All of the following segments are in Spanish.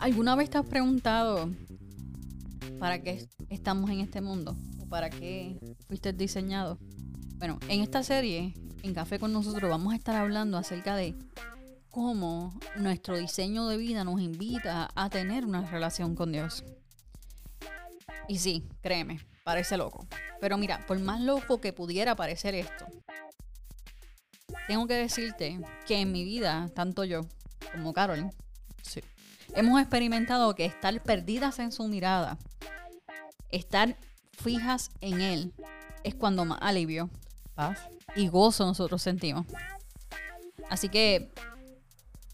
¿Alguna vez te has preguntado para qué estamos en este mundo? ¿O para qué fuiste diseñado? Bueno, en esta serie, en Café con nosotros, vamos a estar hablando acerca de cómo nuestro diseño de vida nos invita a tener una relación con Dios. Y sí, créeme, parece loco. Pero mira, por más loco que pudiera parecer esto, tengo que decirte que en mi vida, tanto yo como Carol, sí, hemos experimentado que estar perdidas en su mirada, estar fijas en Él, es cuando más alivio, paz y gozo nosotros sentimos. Así que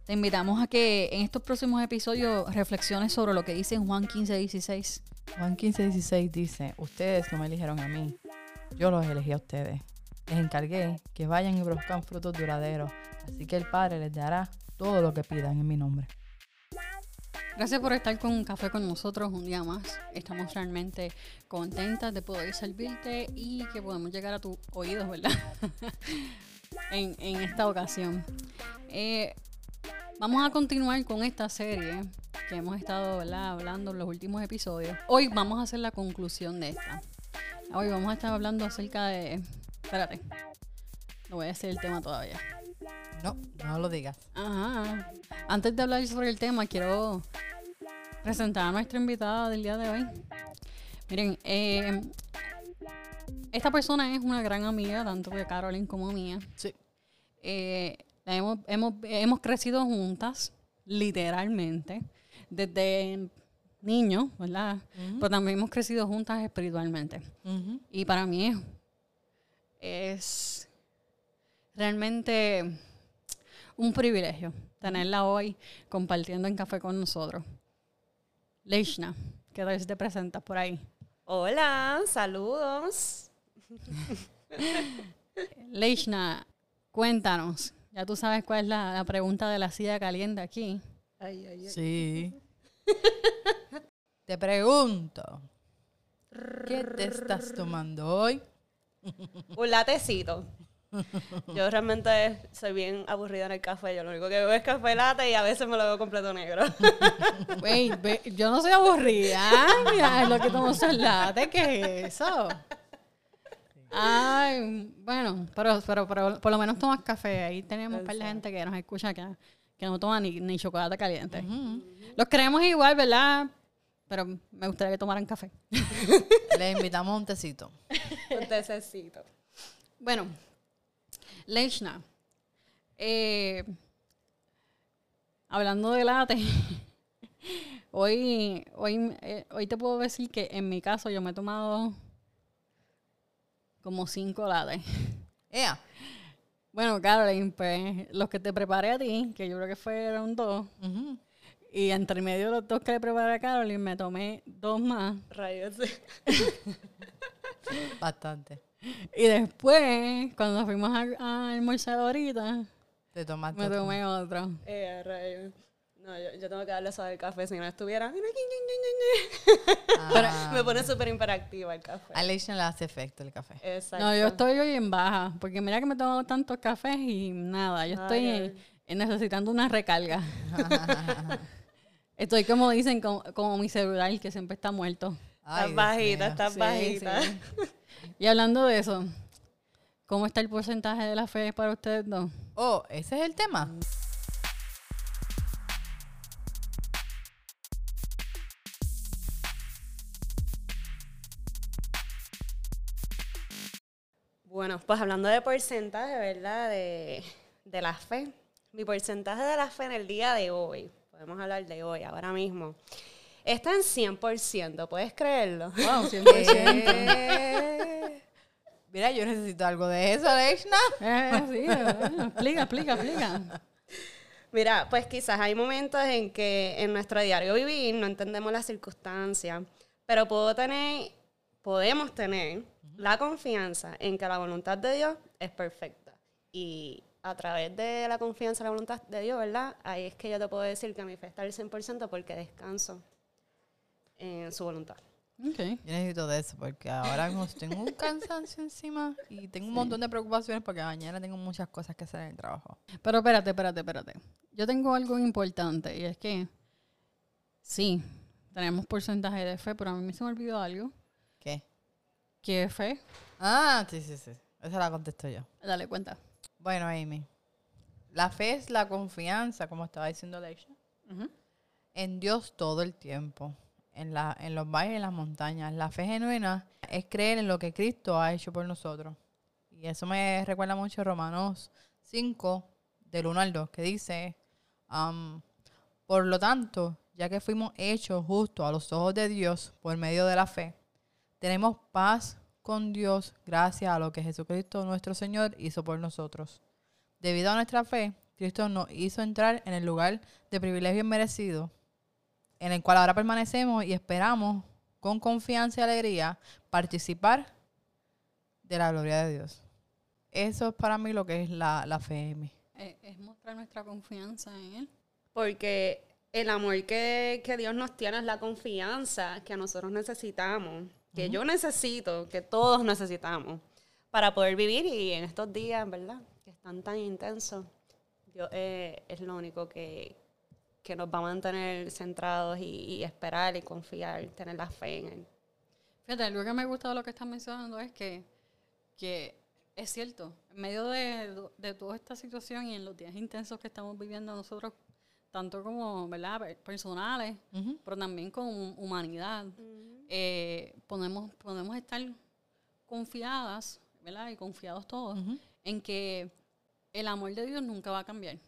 te invitamos a que en estos próximos episodios reflexiones sobre lo que dice Juan 15, 16. Juan 15, 16 dice, ustedes no me eligieron a mí, yo los elegí a ustedes. Les encargué que vayan y produzcan frutos duraderos, así que el Padre les dará todo lo que pidan en mi nombre. Gracias por estar con un café con nosotros un día más. Estamos realmente contentas de poder servirte y que podamos llegar a tus oídos, ¿verdad? en, en, esta ocasión. Eh, vamos a continuar con esta serie que hemos estado hablando en los últimos episodios. Hoy vamos a hacer la conclusión de esta. Hoy vamos a estar hablando acerca de... Espérate. No voy a hacer el tema todavía. No, no lo digas. Ajá. Antes de hablar sobre el tema, quiero presentar a nuestra invitada del día de hoy. Miren, eh, esta persona es una gran amiga, tanto de Carolyn como mía. Sí. Eh, hemos, hemos, hemos crecido juntas, literalmente, desde niños, ¿verdad? Pero también hemos crecido juntas espiritualmente. Y para mí es realmente un privilegio tenerla hoy compartiendo en café con nosotros. Leishna, ¿qué tal te presentas por ahí? Hola, saludos. Leishna, cuéntanos. Ya tú sabes cuál es la, pregunta de la silla caliente aquí. Sí. te pregunto, ¿qué te estás tomando hoy? Un latecito. Yo realmente soy bien aburrida en el café. Yo lo único que bebo es café latte y a veces me lo veo completo negro. Wait, yo no soy aburrida. Mira, es lo que tomo es latte. ¿Qué es eso? Ay, bueno, pero, pero, por lo menos tomas café. Ahí tenemos un par de gente que nos escucha que, que no toma ni, ni chocolate caliente. Los creemos igual, ¿verdad? Pero me gustaría que tomaran café. Le invitamos un tecito. un tececito. Bueno, Leichna, eh, hablando de late, hoy, hoy, eh, hoy te puedo decir que en mi caso yo me he tomado como cinco lates. Yeah. Bueno, Caroline, pues los que te preparé a ti, que yo creo que fueron dos, y entre medio de los dos que le preparé a Caroline, me tomé dos más. Rayos. Bastante. Y después, cuando fuimos a, almorzar ahorita, Te tomaste me tomé otro. Eh, no, yo, tengo que darle eso al café, si no estuviera... Ah. me pone súper imperactiva el café. A Leisha le hace efecto el café. Exacto. No, yo estoy hoy en baja, porque mira que me tomo tantos cafés y nada, yo estoy necesitando una recarga. estoy como dicen, como, mi celular que siempre está muerto. estás bajita, estás bajita. Y hablando de eso, ¿cómo está el porcentaje de la fe para ustedes dos? Oh, ese es el tema. Bueno, pues hablando de porcentaje, ¿verdad? De, de la fe. Mi porcentaje de la fe en el día de hoy, podemos hablar de hoy, ahora mismo, está en 100%, ¿puedes creerlo? Wow, 100%. Mira, yo necesito algo de eso, Leishna. Eh, sí, eh, explica, explica, explica. Mira, pues quizás hay momentos en que en nuestro diario vivir no entendemos las circunstancias, pero puedo tener, podemos tener la confianza en que la voluntad de Dios es perfecta. Y a través de la confianza en la voluntad de Dios, ¿verdad? Ahí es que yo te puedo decir que mi fe está al 100% porque descanso en su voluntad. Okay. Yo necesito de eso porque ahora tengo un cansancio encima y tengo un montón de preocupaciones porque mañana tengo muchas cosas que hacer en el trabajo. Pero espérate, espérate, espérate. Yo tengo algo importante y es que Sí, tenemos porcentaje de fe, pero a mí se me olvidó algo. ¿Qué? ¿Qué es fe? Ah, sí, sí, sí. Esa la contesto yo. Dale cuenta. Bueno, Amy. La fe es la confianza, como estaba diciendo Leisha, en Dios todo el tiempo. En, la, en los valles y en las montañas. La fe genuina es creer en lo que Cristo ha hecho por nosotros. Y eso me recuerda mucho a Romanos 5, del 1 al 2, que dice, am, por lo tanto, ya que fuimos hechos justos a los ojos de Dios por medio de la fe, tenemos paz con Dios gracias a lo que Jesucristo nuestro Señor hizo por nosotros. Debido a nuestra fe, Cristo nos hizo entrar en el lugar de privilegio merecido, en el cual ahora permanecemos y esperamos con confianza y alegría participar de la gloria de Dios. Eso es para mí lo que es la, la fe en mí. Es mostrar nuestra confianza en Él. Porque el amor que, que Dios nos tiene es la confianza que nosotros necesitamos, que yo necesito, que todos necesitamos para poder vivir y en estos días, ¿verdad? Que están tan intensos, Dios eh, es lo único que, que nos va a mantener centrados y, y esperar y confiar, tener la fe en Él. Fíjate, algo que me gusta de lo que estás mencionando es que, que es cierto, en medio de, de toda esta situación y en los días intensos que estamos viviendo nosotros, tanto como ¿verdad? Per- personales, Ujú. pero también como humanidad, eh, podemos, podemos estar confiadas, ¿verdad? Y confiados todos, en que el amor de Dios nunca va a cambiar.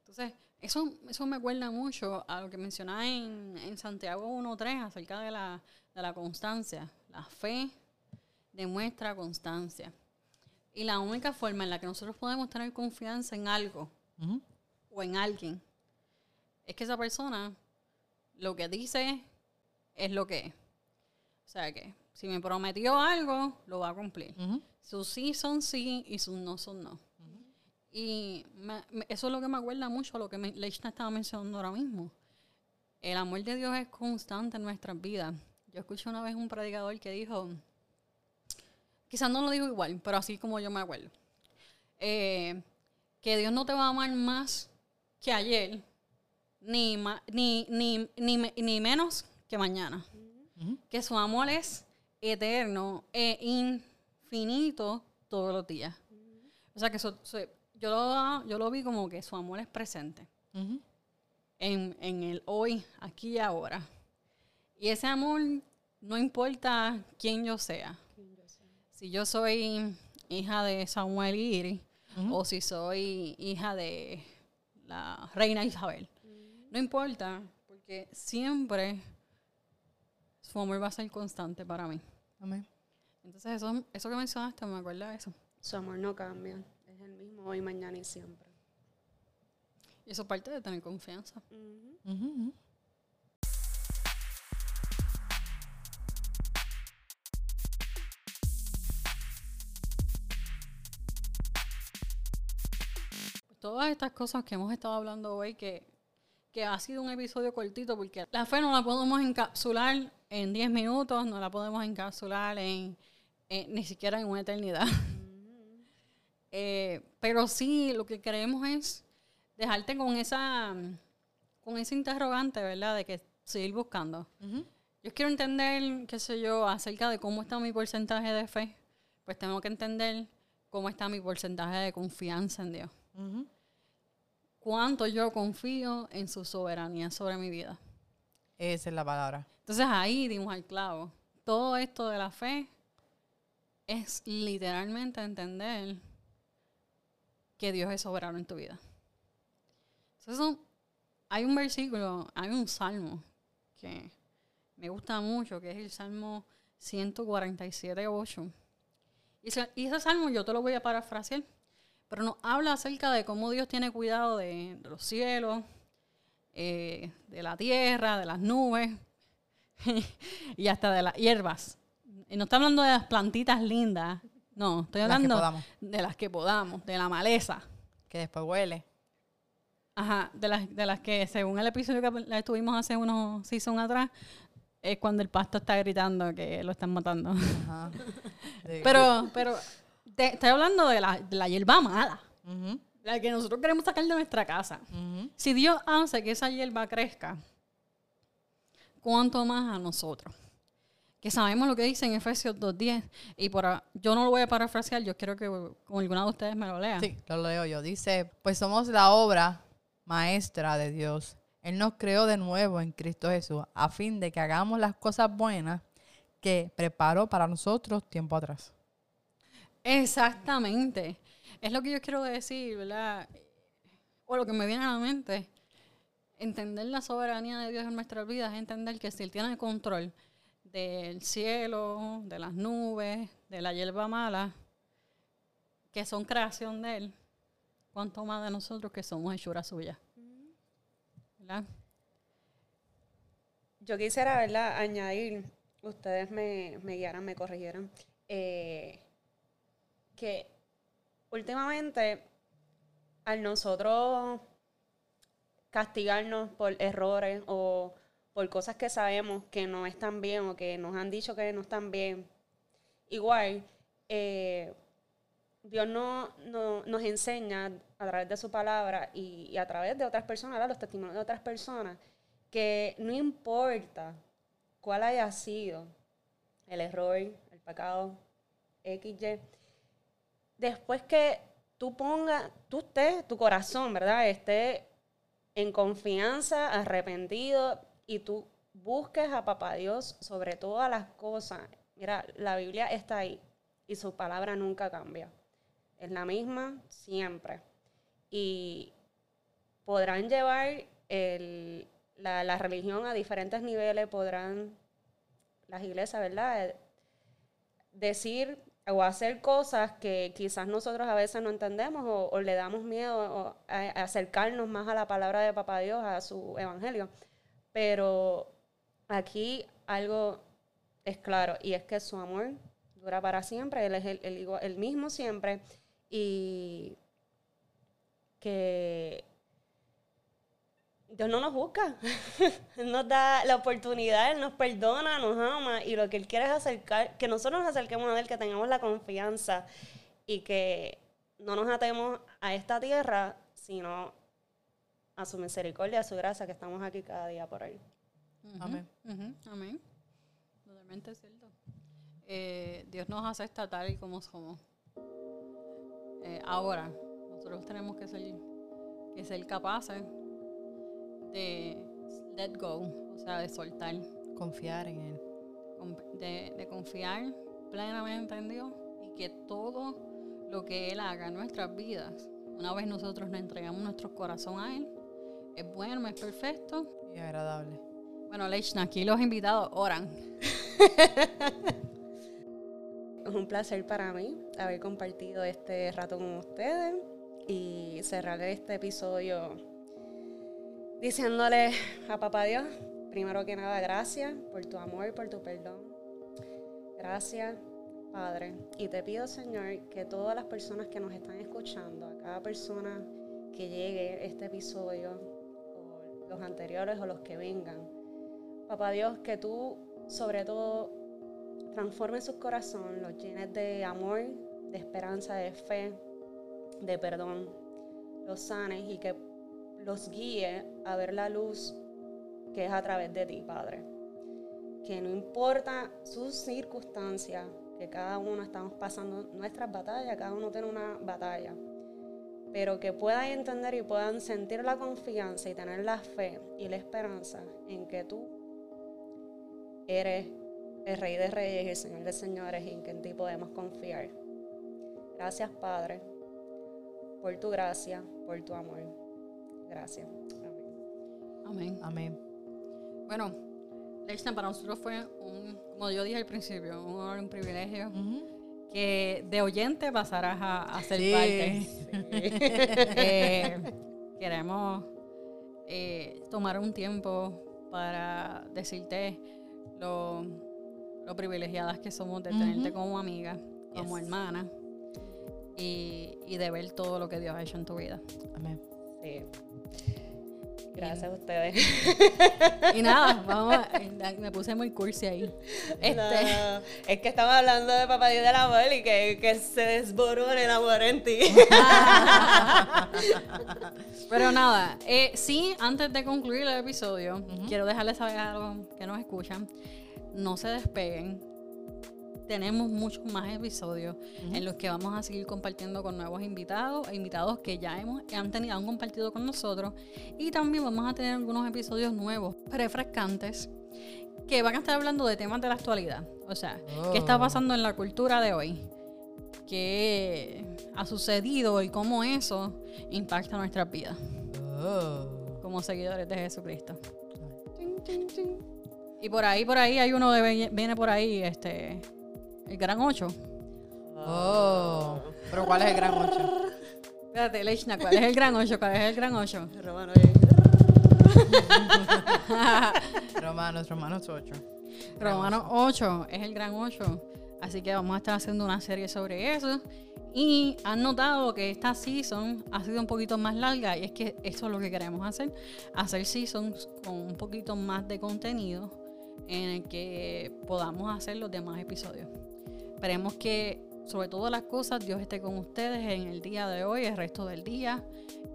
Entonces, eso, eso me acuerda mucho a lo que mencionaba en, en Santiago 1.3 acerca de la, de la constancia. La fe demuestra constancia. Y la única forma en la que nosotros podemos tener confianza en algo o en alguien es que esa persona lo que dice es lo que es. O sea que si me prometió algo, lo va a cumplir. Sus sí son sí y sus no son no. Y me- me- eso es lo que me acuerda mucho a lo que me, Leishna estaba mencionando ahora mismo. El amor de Dios es constante en nuestras vidas. Yo escuché una vez un predicador que dijo, quizás no lo dijo igual, pero así como yo me acuerdo, eh, que Dios no te va a amar más que ayer, ni, ma- ni, ni, ni, ni menos que mañana. Que su amor es eterno e infinito todos los días. O sea que eso- eso- yo, lo, yo lo vi como que su amor es presente en, en el hoy, aquí y ahora. Y ese amor no importa quién yo sea. Si yo soy hija de Samuel Iri o si soy hija de la reina Isabel. No importa, porque siempre su amor va a ser constante para mí. Amén. Entonces eso, eso que mencionaste me acuerda de eso. Su amor no cambia, es el mismo hoy, mañana y siempre. Y eso es parte de tener confianza. Ujú, ujú. todas estas cosas que hemos estado hablando hoy, que, que ha sido un episodio cortito, porque la fe no la podemos encapsular en 10 minutos, no la podemos encapsular en, en- ni siquiera en una eternidad. Eh, pero sí, lo que queremos es dejarte con esa, con ese interrogante, ¿verdad? De que seguir buscando. Yo quiero entender, qué sé yo, acerca de cómo está mi porcentaje de fe. Pues tengo que entender cómo está mi porcentaje de confianza en Dios. Cuánto yo confío en su soberanía sobre mi vida. Esa es la palabra. Entonces ahí dimos al clavo. Todo esto de la fe es literalmente entender que Dios es soberano en tu vida. Entonces hay un versículo, hay un salmo que me gusta mucho, que es el Salmo 147, 8. Y ese, y salmo yo te lo voy a parafrasear, pero nos habla acerca de cómo Dios tiene cuidado de, de los cielos, eh, de la tierra, de las nubes y hasta de las hierbas. Y no está hablando de las plantitas lindas, no, estoy hablando de las que podamos, de la maleza. Que después huele. Ajá, de las, de las que según el episodio que estuvimos hace unos season atrás, es cuando el pasto está gritando que lo están matando. Ajá. Pero, pero te, estoy hablando de la, de la hierba mala, la que nosotros queremos sacar de nuestra casa. Si Dios hace que esa hierba crezca cuánto más a nosotros. Que sabemos lo que dice en Efesios 2.10. Y por yo no lo voy a parafrasear, yo quiero que con alguna de ustedes me lo lea. Sí, lo leo yo. Dice, pues somos la obra maestra de Dios. Él nos creó de nuevo en Cristo Jesús a fin de que hagamos las cosas buenas que preparó para nosotros tiempo atrás. Exactamente. Es lo que yo quiero decir, ¿verdad? O lo que me viene a la mente. Entender la soberanía de Dios en nuestras vidas es entender que si Él tiene el control del cielo, de las nubes, de la hierba mala, que son creación de Él, cuánto más de nosotros que somos hechura suya. ¿Verdad? Yo quisiera, ¿verdad? Añadir, ustedes me, me guiaran, me corrigieran, eh, que últimamente al nosotros castigarnos por errores o por cosas que sabemos que no están bien o que nos han dicho que no están bien, igual eh, Dios no, no- nos enseña a través de su palabra y, a través de otras personas, ¿verdad? los testimonios de otras personas, que no importa cuál haya sido el error, el pecado, XY, después que tú pongas, tú estés, tu corazón, ¿verdad? Esté en confianza, arrepentido y tú busques a Papá Dios sobre todas las cosas. Mira, la Biblia está ahí y su palabra nunca cambia. Es la misma siempre. Y podrán llevar el- la, la religión a diferentes niveles, podrán las iglesias, ¿verdad? Eh, Decir o hacer cosas que quizás nosotros a veces no entendemos o, le damos miedo a acercarnos más a la palabra de Papá Dios, a su evangelio. Pero aquí algo es claro y es que su amor dura para siempre, Él es el, mismo siempre y que Dios no nos busca, nos da la oportunidad, Él nos perdona, nos ama y lo que Él quiere es acercar, que nosotros nos acerquemos a Él, que tengamos la confianza y que no nos atemos a esta tierra, sino a su misericordia, a su gracia, que estamos aquí cada día por Él. Ujú, Amén. ujú, amén. Totalmente cierto. Eh, Dios nos acepta tal y como somos. Eh, ahora, nosotros tenemos que ser, que ser capaces de let go, o sea, de soltar, Confiar en Él. de, de confiar plenamente en Dios y que todo lo que Él haga en nuestras vidas, una vez nosotros le entregamos nuestro corazón a Él, es bueno, es perfecto Y agradable. Bueno, Leichna, aquí los invitados oran. Es un placer para mí haber compartido este rato con ustedes y cerrar este episodio diciéndole a Papá Dios, primero que nada, gracias por tu amor, por tu perdón. Gracias, Padre. Y te pido, Señor, que todas las personas que nos están escuchando, a cada persona que llegue este episodio, los anteriores o los que vengan, Papá Dios, que tú, sobre todo, transformes su corazón, los llenes de amor, de esperanza, de fe, de perdón, los sanes y que los guíe a ver la luz que es a través de ti, Padre. Que no importa sus circunstancias, que cada uno estamos pasando nuestras batallas, cada uno tiene una batalla, pero que puedan entender y puedan sentir la confianza y tener la fe y la esperanza en que tú eres el Rey de Reyes y el Señor de Señores y en que en ti podemos confiar. Gracias, Padre, por tu gracia, por tu amor. Gracias. Amén. Amén. Amén. Bueno, Leichna, para nosotros fue un, como yo dije al principio, un honor, un privilegio. Ujú. Que de oyente pasarás a, a ser Sí. parte. Eh, queremos eh, tomar un tiempo para decirte lo, lo privilegiadas que somos de tenerte como amiga, como Yes. hermana y, y de ver todo lo que Dios ha hecho en tu vida. Amén. Sí. Gracias a ustedes. Y nada, vamos a- me puse muy cursi ahí. Este, No, es que estamos hablando de papá Dios del amor y que, que se desborone el amor en ti. Pero nada, eh, sí, antes de concluir el episodio, quiero dejarles saber algo que nos escuchan. No se despeguen. Tenemos muchos más episodios en los que vamos a seguir compartiendo con nuevos invitados, e invitados que ya hemos, han, tenido, han compartido con nosotros. Y también vamos a tener algunos episodios nuevos, refrescantes, que van a estar hablando de temas de la actualidad. O sea, qué está Oh. pasando en la cultura de hoy. ¿Qué ha sucedido y cómo eso impacta nuestras vidas Oh. como seguidores de Jesucristo. Y por ahí, por ahí hay uno de viene por ahí, este, el gran 8. Oh. Pero ¿cuál es el gran 8? Espérate, Leichna, ¿cuál es el gran 8? ¿Cuál es el gran 8? Romano, Romanos, Romanos 8. Romano 8 es el gran 8. Así que vamos a estar haciendo una serie sobre eso. Y han notado que esta season ha sido un poquito más larga y es que eso es lo que queremos hacer. Hacer seasons con un poquito más de contenido en el que podamos hacer los demás episodios. Esperemos que sobre todas las cosas Dios esté con ustedes en el día de hoy, el resto del día.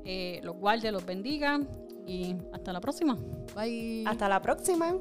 Eh, los guarde, los bendiga y hasta la próxima. Bye. Hasta la próxima.